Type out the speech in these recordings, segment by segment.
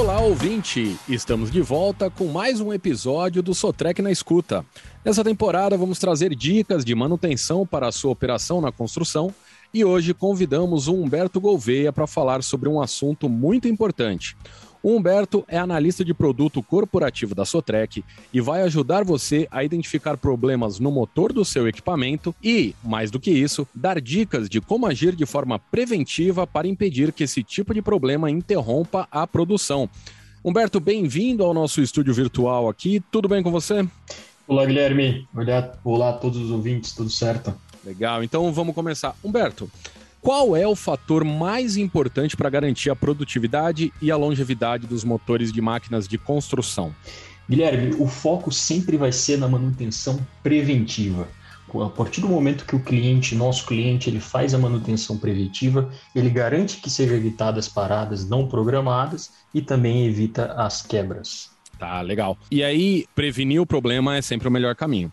Olá, ouvinte! Estamos de volta com mais um episódio do Sotrec na Escuta. Nessa temporada, vamos trazer dicas de manutenção para a sua operação na construção e hoje convidamos o Humberto Gouveia para falar sobre um assunto muito importante. O Humberto é analista de produto corporativo da Sotrec e vai ajudar você a identificar problemas no motor do seu equipamento e, mais do que isso, dar dicas de como agir de forma preventiva para impedir que esse tipo de problema interrompa a produção. Humberto, bem-vindo ao nosso estúdio virtual aqui. Tudo bem com você? Olá, Guilherme. Olá, olá a todos os ouvintes, tudo certo? Legal, então vamos começar. Humberto, qual é o fator mais importante para garantir a produtividade e a longevidade dos motores de máquinas de construção? Guilherme, o foco sempre vai ser na manutenção preventiva. A partir do momento que o cliente, nosso cliente, ele faz a manutenção preventiva, ele garante que sejam evitadas paradas não programadas e também evita as quebras. Tá, legal. E aí, prevenir o problema é sempre o melhor caminho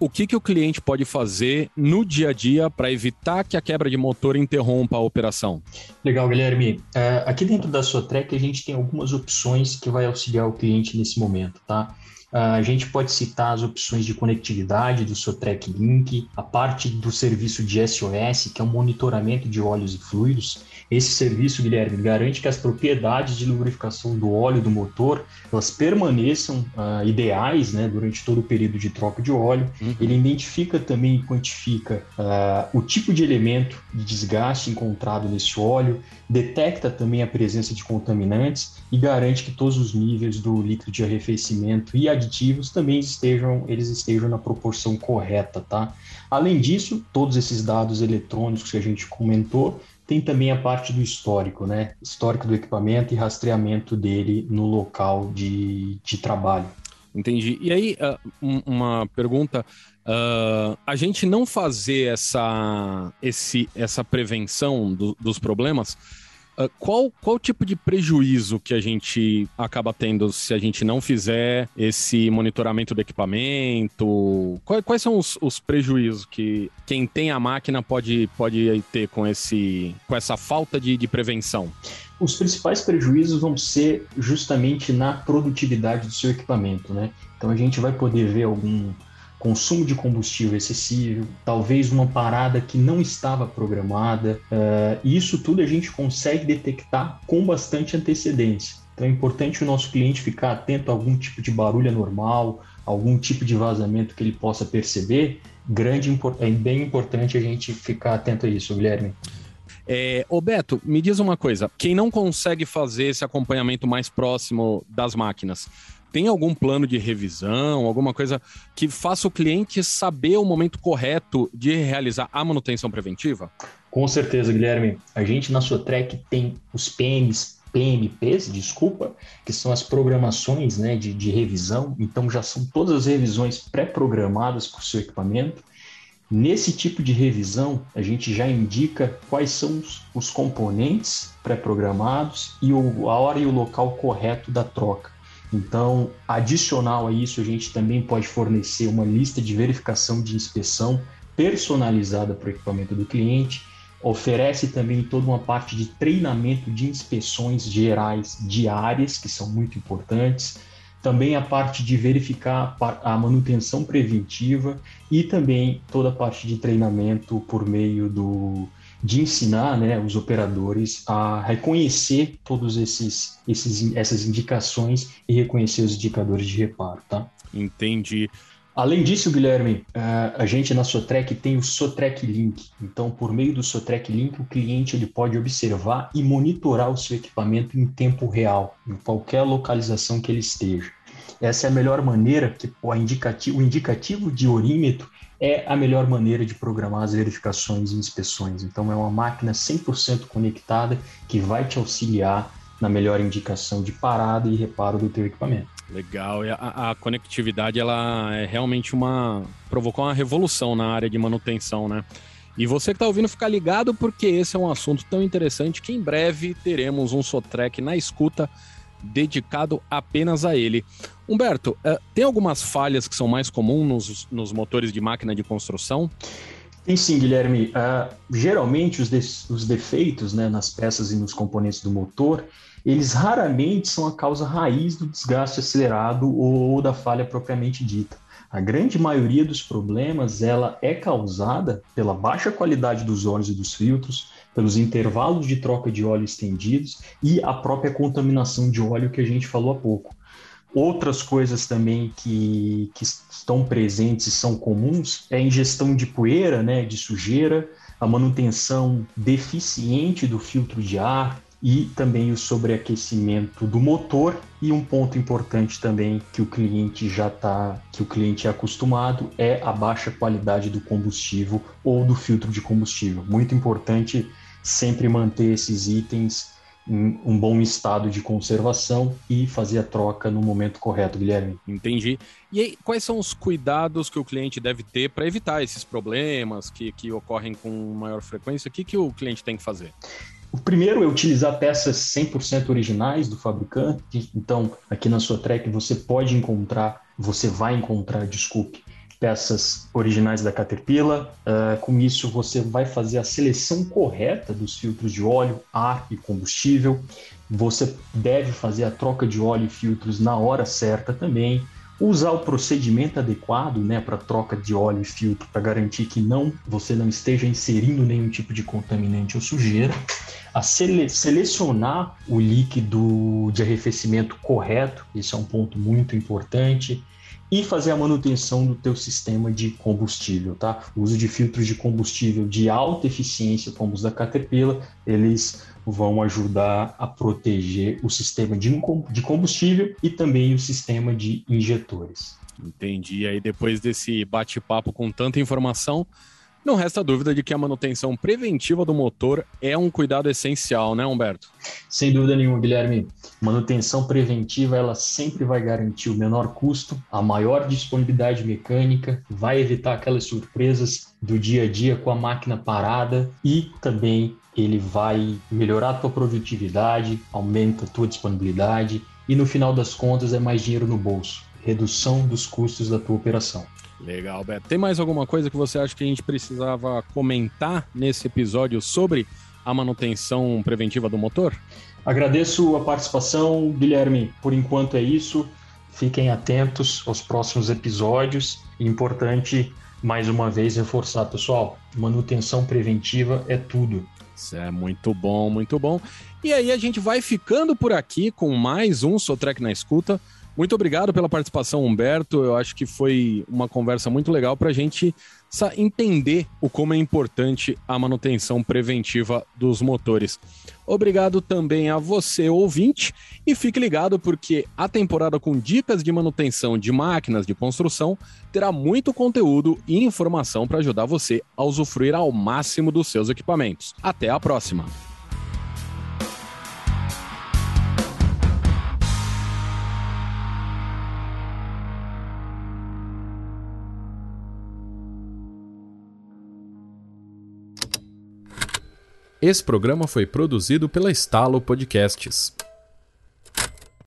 o que, que o cliente pode fazer no dia a dia para evitar que a quebra de motor interrompa a operação? Legal, Guilherme. É, aqui dentro da sua track a gente tem algumas opções que vai auxiliar o cliente nesse momento, tá? A gente pode citar as opções de conectividade do Sotrec Link, a parte do serviço de SOS, que é o monitoramento de óleos e fluidos. Esse serviço, Guilherme, garante que as propriedades de lubrificação do óleo do motor elas permaneçam uh, ideais né, durante todo o período de troca de óleo. Uhum. Ele identifica também e quantifica uh, o tipo de elemento de desgaste encontrado nesse óleo, detecta também a presença de contaminantes e garante que todos os níveis do líquido de arrefecimento e aditivos também estejam, eles estejam na proporção correta, tá? Além disso, todos esses dados eletrônicos que a gente comentou tem também a parte do histórico, né? Histórico do equipamento e rastreamento dele no local de, de trabalho. Entendi. E aí, uh, uma pergunta: uh, a gente não fazer essa, esse, essa prevenção do, dos problemas Uh, qual, qual tipo de prejuízo que a gente acaba tendo se a gente não fizer esse monitoramento do equipamento? Quais, quais são os, os, prejuízos que quem tem a máquina pode, pode ter com, esse, com essa falta de, de prevenção? Os principais prejuízos vão ser justamente na produtividade do seu equipamento, né? Então a gente vai poder ver algum consumo de combustível excessivo, talvez uma parada que não estava programada. Uh, e isso tudo a gente consegue detectar com bastante antecedência. Então é importante o nosso cliente ficar atento a algum tipo de barulho anormal, algum tipo de vazamento que ele possa perceber. Grande, é bem importante a gente ficar atento a isso, Guilherme. É, ô Beto, me diz uma coisa: quem não consegue fazer esse acompanhamento mais próximo das máquinas, tem algum plano de revisão, alguma coisa que faça o cliente saber o momento correto de realizar a manutenção preventiva? Com certeza, Guilherme. A gente na sua track tem os PMs, PMPs, desculpa, que são as programações né, de, de revisão. Então já são todas as revisões pré-programadas para o seu equipamento. Nesse tipo de revisão, a gente já indica quais são os, componentes pré-programados e o, a hora e o local correto da troca. Então, adicional a isso, a gente também pode fornecer uma lista de verificação de inspeção personalizada para o equipamento do cliente. Oferece também toda uma parte de treinamento de inspeções gerais diárias, que são muito importantes. Também a parte de verificar a manutenção preventiva e também toda a parte de treinamento por meio do de ensinar né, os operadores a reconhecer todos esses, esses essas indicações e reconhecer os indicadores de reparo, tá? Entendi. Além disso, Guilherme, a gente na Sotrec tem o Sotrec Link. Então, por meio do Sotrec Link, o cliente ele pode observar e monitorar o seu equipamento em tempo real, em qualquer localização que ele esteja. Essa é a melhor maneira que o indicativo, o indicativo de orímetro é a melhor maneira de programar as verificações e inspeções. Então, é uma máquina 100% conectada que vai te auxiliar na melhor indicação de parada e reparo do teu equipamento. Legal, e a, a, conectividade ela é realmente uma provocou uma revolução na área de manutenção, né? E você que está ouvindo ficar ligado porque esse é um assunto tão interessante que em breve teremos um Sotrec na escuta dedicado apenas a ele. Humberto, uh, tem algumas falhas que são mais comuns nos, nos motores de máquina de construção? Tem sim, Guilherme. Uh, geralmente os, de, os defeitos né, nas peças e nos componentes do motor, eles raramente são a causa raiz do desgaste acelerado ou da falha propriamente dita. A grande maioria dos problemas ela é causada pela baixa qualidade dos óleos e dos filtros, pelos intervalos de troca de óleo estendidos e a própria contaminação de óleo que a gente falou há pouco. Outras coisas também que, que estão presentes e são comuns é a ingestão de poeira, né, de sujeira, a manutenção deficiente do filtro de ar, e também o sobreaquecimento do motor e um ponto importante também que o cliente já está que o cliente é acostumado é a baixa qualidade do combustível ou do filtro de combustível muito importante sempre manter esses itens em um bom estado de conservação e fazer a troca no momento correto, Guilherme. Entendi. E aí, quais são os cuidados que o cliente deve ter para evitar esses problemas que, que ocorrem com maior frequência? O que, que o cliente tem que fazer? O primeiro é utilizar peças 100% originais do fabricante. Então, aqui na sua track você pode encontrar, você vai encontrar, desculpe, peças originais da Caterpillar. Uh, com isso, você vai fazer a seleção correta dos filtros de óleo, ar e combustível. Você deve fazer a troca de óleo e filtros na hora certa também usar o procedimento adequado né, para troca de óleo e filtro para garantir que não você não esteja inserindo nenhum tipo de contaminante ou sujeira, a sele selecionar o líquido de arrefecimento correto, isso é um ponto muito importante, e fazer a manutenção do teu sistema de combustível, tá? O uso de filtros de combustível de alta eficiência, como os da Caterpillar, eles vão ajudar a proteger o sistema de combustível e também o sistema de injetores. Entendi. Aí depois desse bate-papo com tanta informação, não resta dúvida de que a manutenção preventiva do motor é um cuidado essencial, né, Humberto? Sem dúvida nenhuma, Guilherme. Manutenção preventiva, ela sempre vai garantir o menor custo, a maior disponibilidade mecânica, vai evitar aquelas surpresas do dia a dia com a máquina parada e também ele vai melhorar a tua produtividade, aumenta a tua disponibilidade e no final das contas é mais dinheiro no bolso, redução dos custos da tua operação. Legal, Beto. Tem mais alguma coisa que você acha que a gente precisava comentar nesse episódio sobre a manutenção preventiva do motor? Agradeço a participação, Guilherme. Por enquanto é isso. Fiquem atentos aos próximos episódios. Importante, mais uma vez, reforçar, pessoal: manutenção preventiva é tudo. Isso é muito bom, muito bom. E aí a gente vai ficando por aqui com mais um Sotrec na Escuta. Muito obrigado pela participação, Humberto. Eu acho que foi uma conversa muito legal para a gente entender o como é importante a manutenção preventiva dos motores. Obrigado também a você, ouvinte, e fique ligado porque a temporada com dicas de manutenção de máquinas de construção terá muito conteúdo e informação para ajudar você a usufruir ao máximo dos seus equipamentos. Até a próxima! Esse programa foi produzido pela Estalo Podcasts.